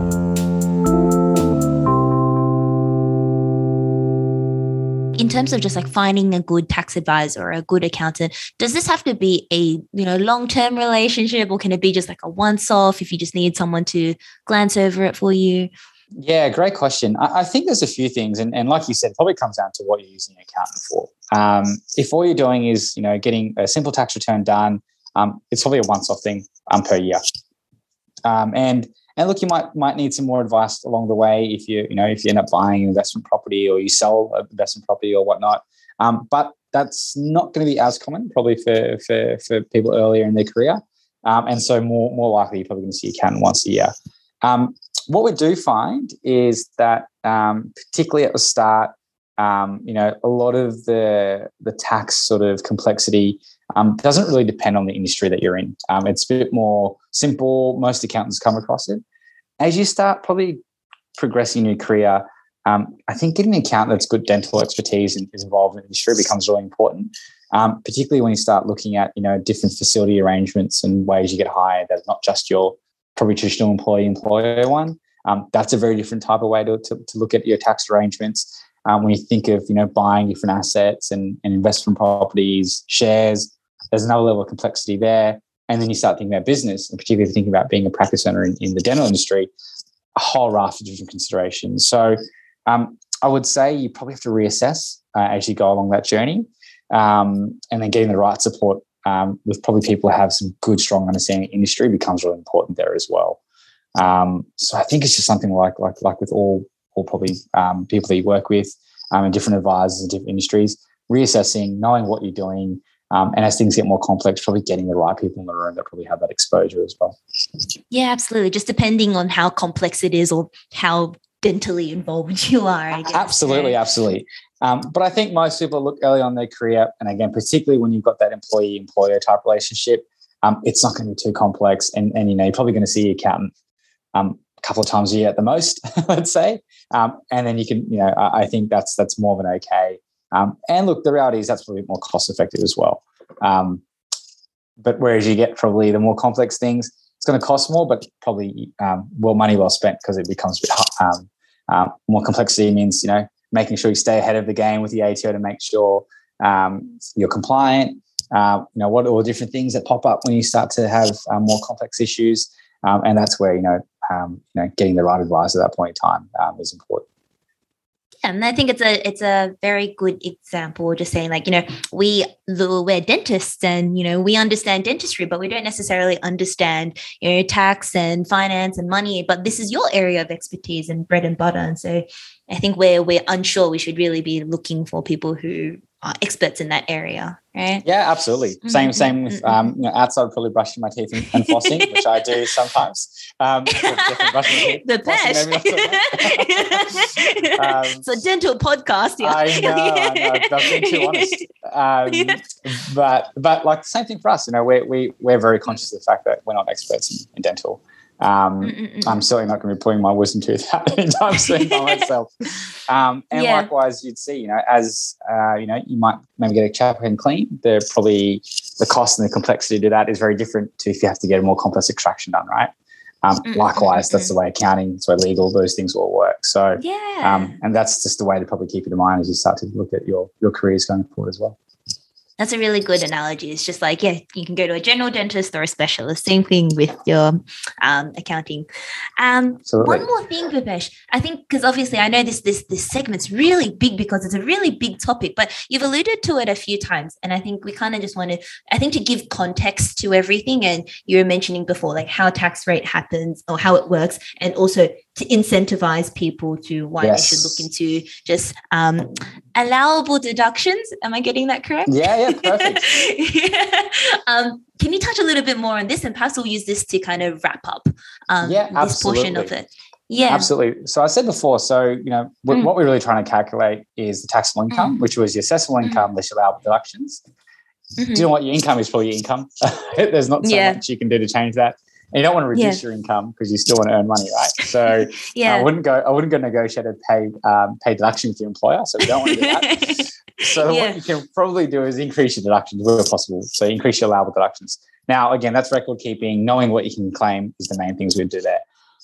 In terms of just like finding a good tax advisor or a good accountant does this have to be a you know long-term relationship or can it be just like a once-off if you just need someone to glance over it for you yeah, great question. I, I, think there's a few things, and, and like you said, probably comes down to what you're using an accountant for. Um, if all you're doing is, you know, getting a simple tax return done, um, it's probably a once-off thing um, per year. Um, and and look, you might might need some more advice along the way if you you know if you end up buying an investment property or you sell an investment property or whatnot. Um, but that's not going to be as common probably for for for people earlier in their career. Um, and so more more likely you're probably going to see accountant once a year. Um, what we do find is that, um, particularly at the start, um, you know, a lot of the the tax sort of complexity um, doesn't really depend on the industry that you're in. Um, it's a bit more simple. Most accountants come across it. As you start probably progressing your career, um, I think getting an accountant that's good dental expertise and is involved in the industry becomes really important. Um, particularly when you start looking at you know different facility arrangements and ways you get hired. That's not just your probably traditional employee employer one. Um, that's a very different type of way to, to, to look at your tax arrangements. Um, when you think of you know buying different assets and, and investment properties, shares, there's another level of complexity there. And then you start thinking about business, and particularly thinking about being a practice owner in, in the dental industry, a whole raft of different considerations. So um, I would say you probably have to reassess uh, as you go along that journey, um, and then getting the right support um, with probably people who have some good, strong understanding of industry becomes really important there as well. Um, so I think it's just something like like like with all all probably um, people that you work with um, and different advisors in different industries, reassessing, knowing what you're doing, um, and as things get more complex, probably getting the right people in the room that probably have that exposure as well. Yeah, absolutely. Just depending on how complex it is or how dentally involved you are. Absolutely, absolutely. Um, but I think most people look early on their career, and again, particularly when you've got that employee-employer type relationship, um, it's not going to be too complex. And, and you know, you're probably going to see your accountant um, a couple of times a year at the most, let's say. Um, and then you can, you know, I, I, think that's that's more of an okay. Um, and look, the reality is that's probably more cost effective as well. Um, but whereas you get probably the more complex things, it's going to cost more, but probably um, well money well spent because it becomes a bit um, more complexity means you know making sure you stay ahead of the game with the ATO to make sure um, you're compliant. Uh, you know what all different things that pop up when you start to have um, more complex issues, um, and that's where you know um, you know getting the right advice at that point in time um, is important and I think it's a it's a very good example. Just saying, like you know, we we're dentists, and you know, we understand dentistry, but we don't necessarily understand you know tax and finance and money. But this is your area of expertise and bread and butter. And so, I think where we're unsure, we should really be looking for people who are experts in that area, right? Yeah, absolutely. Mm-hmm. Same, same with mm-hmm. um, you know, outside probably brushing my teeth and, and flossing, which I do sometimes. Um, the best. um, it's a dental podcast. Yeah. I know, I know. I've been too honest. um, but but like the same thing for us. You know, we're we, we're very conscious of the fact that we're not experts in, in dental. Um, I'm certainly not going to be pulling my wisdom tooth out anytime soon by myself. Um, and yeah. likewise, you'd see, you know, as uh, you know, you might maybe get a chapel and clean. They're probably the cost and the complexity to that is very different to if you have to get a more complex extraction done, right? Um, mm-hmm. likewise, that's the way accounting, that's the way legal, those things all work. So, yeah, um, and that's just the way to probably keep it in mind as you start to look at your your careers going forward as well. That's a really good analogy. It's just like, yeah, you can go to a general dentist or a specialist. Same thing with your um, accounting. Um, one more thing, Bhupesh. I think because obviously I know this this this segment's really big because it's a really big topic, but you've alluded to it a few times, and I think we kind of just want to, I think, to give context to everything. And you were mentioning before, like how tax rate happens or how it works, and also to incentivize people to why yes. they should look into just um, allowable deductions. Am I getting that correct? Yeah, yeah, perfect. yeah. Um, can you touch a little bit more on this, and perhaps we'll use this to kind of wrap up um, yeah, this absolutely. portion of it. Yeah, absolutely. So I said before, so you know mm. what we're really trying to calculate is the taxable income, mm. which was your assessable mm. income less allowable deductions. Mm-hmm. Do you know what your income is for your income? There's not so yeah. much you can do to change that. And you don't want to reduce your income because you still want to earn money, right? So yeah. I wouldn't go. I wouldn't go negotiate a pay um, pay deduction with your employer. So we don't want to do that. so yeah. what you can probably do is increase your deductions where possible. So increase your allowable deductions. Now, again, that's record keeping. Knowing what you can claim is the main things we do there.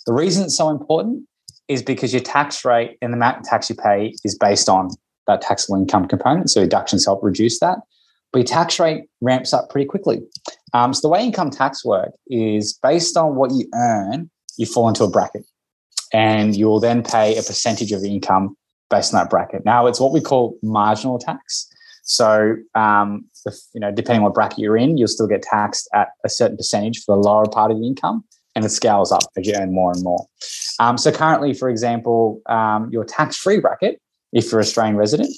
The reason it's so important is because your tax rate and the amount of tax you pay is based on that taxable income component. So deductions help reduce that but your tax rate ramps up pretty quickly. Um, so the way income tax work is based on what you earn, you fall into a bracket, and you'll then pay a percentage of income based on that bracket. Now it's what we call marginal tax. So um, if, you know, depending on what bracket you're in, you'll still get taxed at a certain percentage for the lower part of the income, and it scales up as you earn more and more. Um, so currently, for example, um, your tax-free bracket, if you're Australian resident,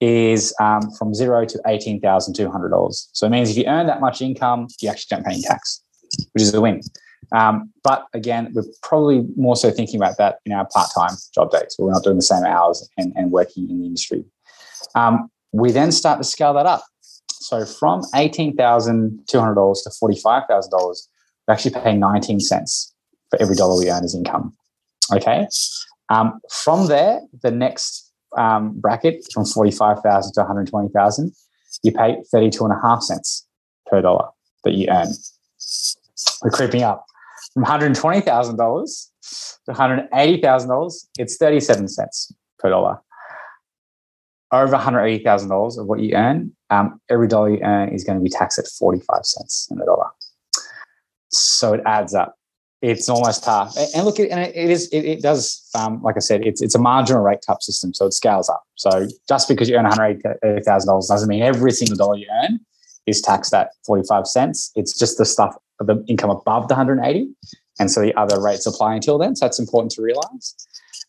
is um, from zero to $18,200. So it means if you earn that much income, you actually don't pay any tax, which is a win. Um, but again, we're probably more so thinking about that in our part time job days we're not doing the same hours and, and working in the industry. Um, we then start to scale that up. So from $18,200 to $45,000, we actually pay 19 cents for every dollar we earn as income. Okay. Um, from there, the next um, bracket from 45,000 to 120,000, you pay 32 and a half cents per dollar that you earn. We're creeping up from $120,000 to $180,000, it's 37 cents per dollar. Over $180,000 of what you earn, um, every dollar you earn is going to be taxed at 45 cents in the dollar. So it adds up it's almost half. And look, and it is, it, does, um, like I said, it's it's a marginal rate type system, so it scales up. So just because you earn one hundred eighty thousand dollars doesn't mean every single dollar you earn is taxed at forty five cents. It's just the stuff, the income above the one hundred eighty, and so the other rates apply until then. So that's important to realize.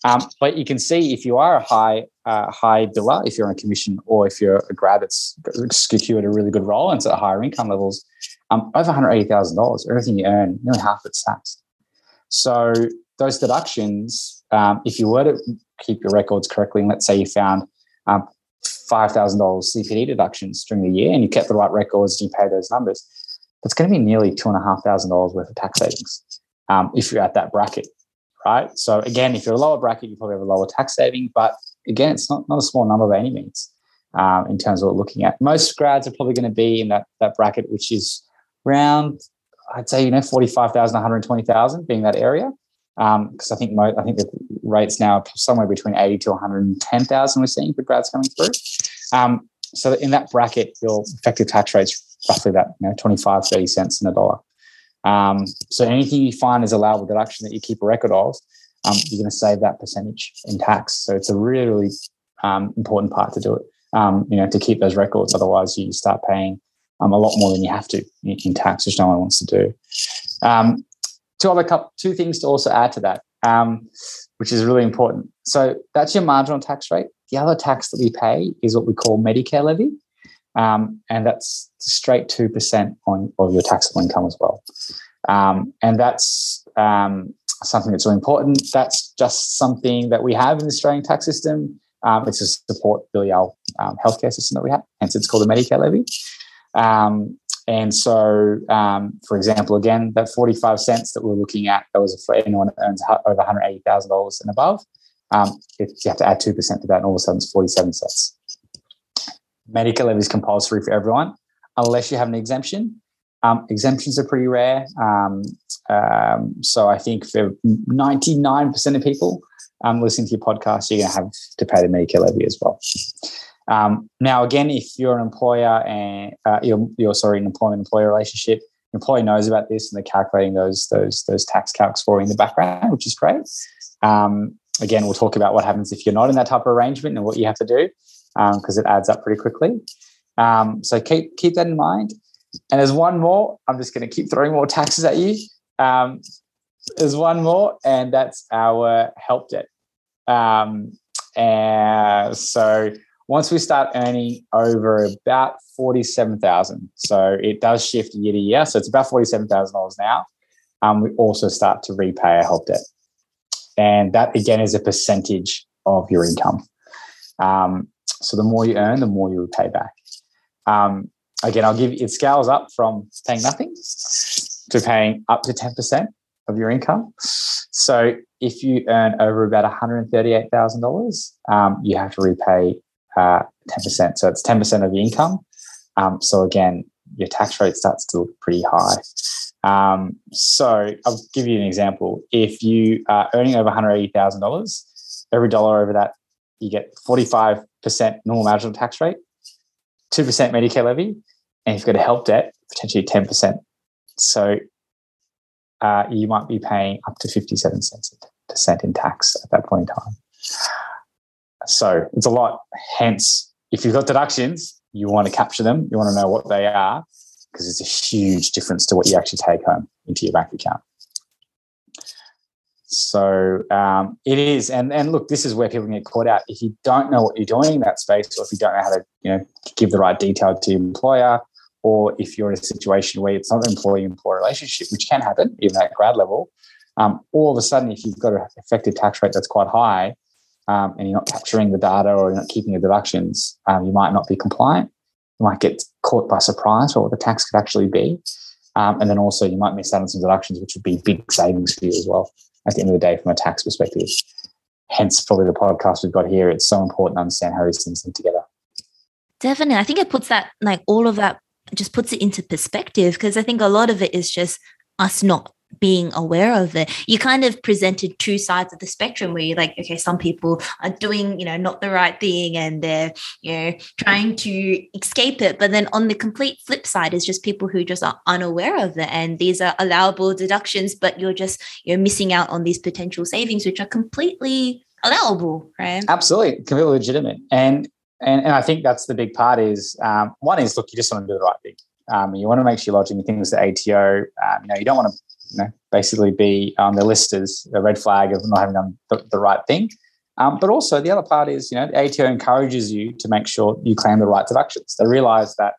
Um, but you can see if you are a high uh, high biller, if you're on a commission, or if you're a grad that's secured a really good role and it's at higher income levels, um, over one hundred eighty thousand dollars, everything you earn, nearly half it's taxed. So those deductions, um, if you were to keep your records correctly, and let's say you found um, $5,000 CPD deductions during the year and you kept the right records and you pay those numbers, that's going to be nearly $2,500 worth of tax savings um, if you're at that bracket, right? So again, if you're a lower bracket, you probably have a lower tax saving, but again, it's not, not a small number by any means um, in terms of what looking at. Most grads are probably going to be in that, that bracket, which is around I'd say you know forty five thousand, one hundred twenty thousand being that area. Because um, I think mo- I think the rates now are somewhere between eighty to one hundred ten thousand. We're seeing for grads coming through. Um, so in that bracket, your effective tax rate's roughly that you know 25, 30 cents in a dollar. Um, so anything you find is allowable deduction that you keep a record of, um, you're going to save that percentage in tax. So it's a really, really um, important part to do it. Um, you know, to keep those records. Otherwise, you start paying um, a lot more than you have to in, tax, which no one wants to do. Um, two other couple, two things to also add to that, um, which is really important. So that's your marginal tax rate. The other tax that we pay is what we call Medicare levy, um, and that's straight two percent on of your taxable income as well. Um, and that's um, something that's really important. That's just something that we have in the Australian tax system. it's to support really our um, healthcare system that we have. Hence, it's called the Medicare levy. Um, and so, um, for example, again, that 45 cents that we're looking at, that was for anyone that earns over $180,000 and above. Um, if you have to add 2% to that, and all of a sudden it's 47 cents. Medicare levy is compulsory for everyone, unless you have an exemption. Um, exemptions are pretty rare. Um, um, so I think for 99% of people um, listening to your podcast, you're going to have to pay the Medicare levy as well. Um, now, again, if you're an employer and uh, you're, you're sorry, an employment-employer relationship, the employer knows about this and they're calculating those those those tax calcs for you in the background, which is great. Um, again, we'll talk about what happens if you're not in that type of arrangement and what you have to do because um, it adds up pretty quickly. Um, so keep keep that in mind. And there's one more. I'm just going to keep throwing more taxes at you. Um, there's one more, and that's our help debt. Um, and so once we start earning over about 47,000, so it does shift year to year. So it's about $47,000 now. Um, we also start to repay our help debt. And that again is a percentage of your income. Um, so the more you earn, the more you will pay back. Um, again, I'll give it scales up from paying nothing to paying up to 10% of your income. So if you earn over about $138,000, um, you have to repay uh, 10%. So it's 10% of your income. Um, so again, your tax rate starts to look pretty high. Um, so I'll give you an example. If you are earning over $180,000, every dollar over that, you get 45% normal marginal tax rate, 2% Medicare levy, and if you've got a help debt, potentially 10%. So uh, you might be paying up to 57 cents percent in tax at that point in time. So it's a lot. Hence, if you've got deductions, you want to capture them. You want to know what they are because it's a huge difference to what you actually take home into your bank account. So um, it is, and and look, this is where people get caught out. If you don't know what you're doing in that space, or if you don't know how to, you know, give the right detail to your employer, or if you're in a situation where it's not an employee-employer relationship, which can happen even at grad level, um, all of a sudden, if you've got an effective tax rate that's quite high, um, and you're not capturing the data or you're not keeping the deductions, um, you might not be compliant. You might get caught by surprise for what the tax could actually be. Um, and then also you might miss out on some deductions, which would be big savings for you as well at the end of the day from a tax perspective. Hence, probably the podcast we've got here. It's so important to understand how these things link together. Definitely. I think it puts that, like all of that, just puts it into perspective because I think a lot of it is just us not being aware of it you kind of presented two sides of the spectrum where you're like okay some people are doing you know not the right thing and they're you know trying to escape it. But then on the complete flip side is just people who just are unaware of it and these are allowable deductions but you're just you're missing out on these potential savings which are completely allowable right? Absolutely. Completely legitimate. And and, and I think that's the big part is um, one is look you just want to do the right thing. Um, you want to make sure you're lodging things to ATO. Um, you know, you don't want to you know, basically be on the list as a red flag of not having done the, the right thing. Um, but also the other part is, you know, the ATO encourages you to make sure you claim the right deductions. They realise that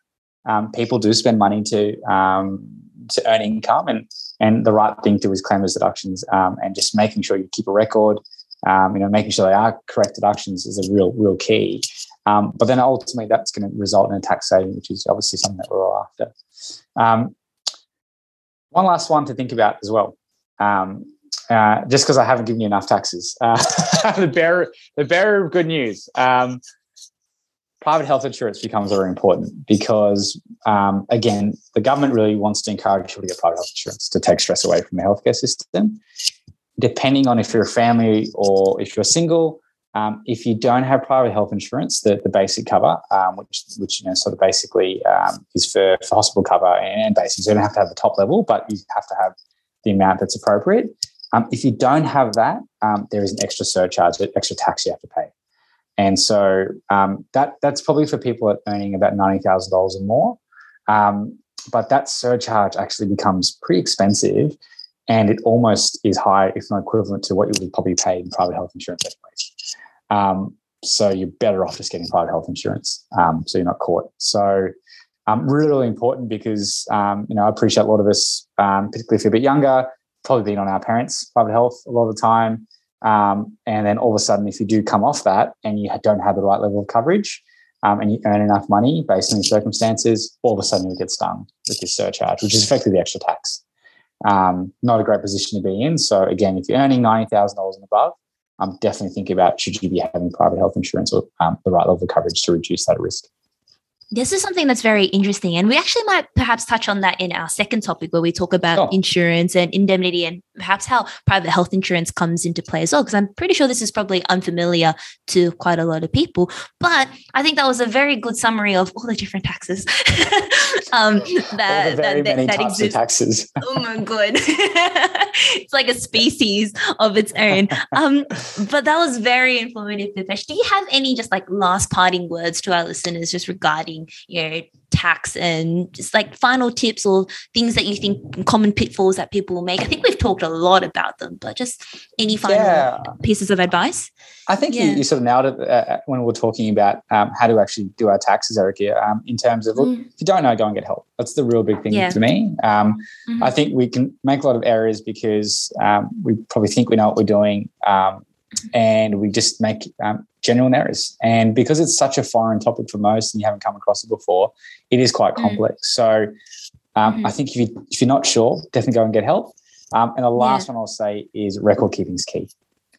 um, people do spend money to um, to earn income, and and the right thing to do is claim those deductions, um, and just making sure you keep a record. Um, you know, making sure they are correct deductions is a real real key. Um, but then ultimately, that's going to result in a tax saving, which is obviously something that we're all after. One last one to think about as well. Um, uh, just because I haven't given you enough taxes. Uh, the bearer, the bearer of good news. Um, private health insurance becomes very important because, um, again, the government really wants to encourage people to get private health insurance to take stress away from the healthcare system. Depending on if you're a family or if you're single, um, if you don't have private health insurance, the, the basic cover, um, which which you know sort of basically um, is for, for hospital cover and, and basic, so you don't have to have the top level, but you have to have the amount that's appropriate. Um, if you don't have that, um, there is an extra surcharge, an extra tax you have to pay, and so um, that that's probably for people at earning about ninety thousand dollars or more. but that surcharge actually becomes pretty expensive, and it almost is high, if not equivalent to what you would probably pay in private health insurance anyways. Um, so you're better off just getting private health insurance, um, so you're not caught. So um, really, really important because um, you know I appreciate a lot of us, um, particularly if you're a bit younger, probably been on our parents' private health a lot of the time, um, and then all of a sudden, if you do come off that and you don't have the right level of coverage, um, and you earn enough money based on your circumstances, all of a sudden you get stung with this surcharge, which is effectively the extra tax. Um, not a great position to be in. So again, if you're earning ninety thousand dollars and above, I'm definitely thinking about should you be having private health insurance or um, the right level of coverage to reduce that risk. This is something that's very interesting. And we actually might perhaps touch on that in our second topic where we talk about insurance and indemnity and perhaps how private health insurance comes into play as well. Because I'm pretty sure this is probably unfamiliar to quite a lot of people. But I think that was a very good summary of all the different taxes um, that, that, many that, that types of exist. taxes. Oh my god. it's like a species of its own. Um, but that was very informative, Bhupesh. Do you have any just like last parting words to our listeners just regarding you know tax and just like final tips or things that you think common pitfalls that people will make? I think we've talked a lot about them, but just any final yeah, pieces of advice? I think Yeah. you, you sort of nailed it uh, when we were talking about um, how to actually do our taxes, Erica. Um, in terms of, look, Mm. if you don't know, go and get help. That's the real big thing Yeah. to me. Um, Mhm. I think we can make a lot of errors because um, we probably think we know what we're doing, um, and we just make um, genuine errors. And because it's such a foreign topic for most, and you haven't come across it before, it is quite Mm. complex. So um, Mhm. I think if you if you're not sure, definitely go and get help. Um, and the last one I'll say is record keeping is key.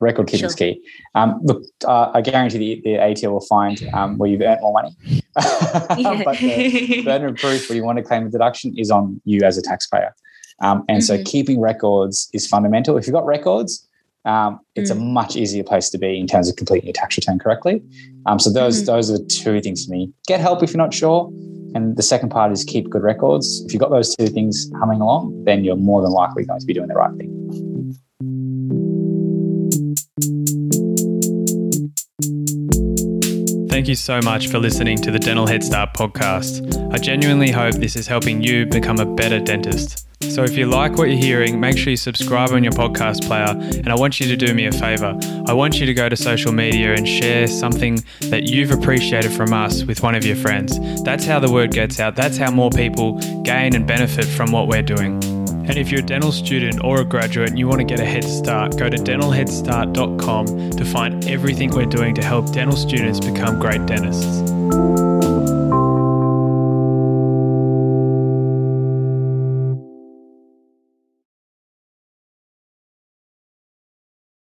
Record keeping is Sure. key. Um, look, uh, I guarantee the, the ATO will find um, where you've earned more money. but the burden of proof when you want to claim a deduction is on you as a taxpayer. Um, and so Mhm. keeping records is fundamental. If you've got records, um, it's Mm. a much easier place to be in terms of completing your tax return correctly. Um, so those Mhm. those are the two things for me. Get help if you're not sure. And the second part is keep good records. If you've got those two things humming along, then you're more than likely going to be doing the right thing. Thank you so much for listening to the Dental Head Start podcast. I genuinely hope this is helping you become a better dentist. So if you like what you're hearing, make sure you subscribe on your podcast player. And I want you to do me a favor. I want you to go to social media and share something that you've appreciated from us with one of your friends. That's how the word gets out. That's how more people gain and benefit from what we're doing. And if you're a dental student or a graduate and you want to get a head start, go to dentalheadstart.com to find everything we're doing to help dental students become great dentists.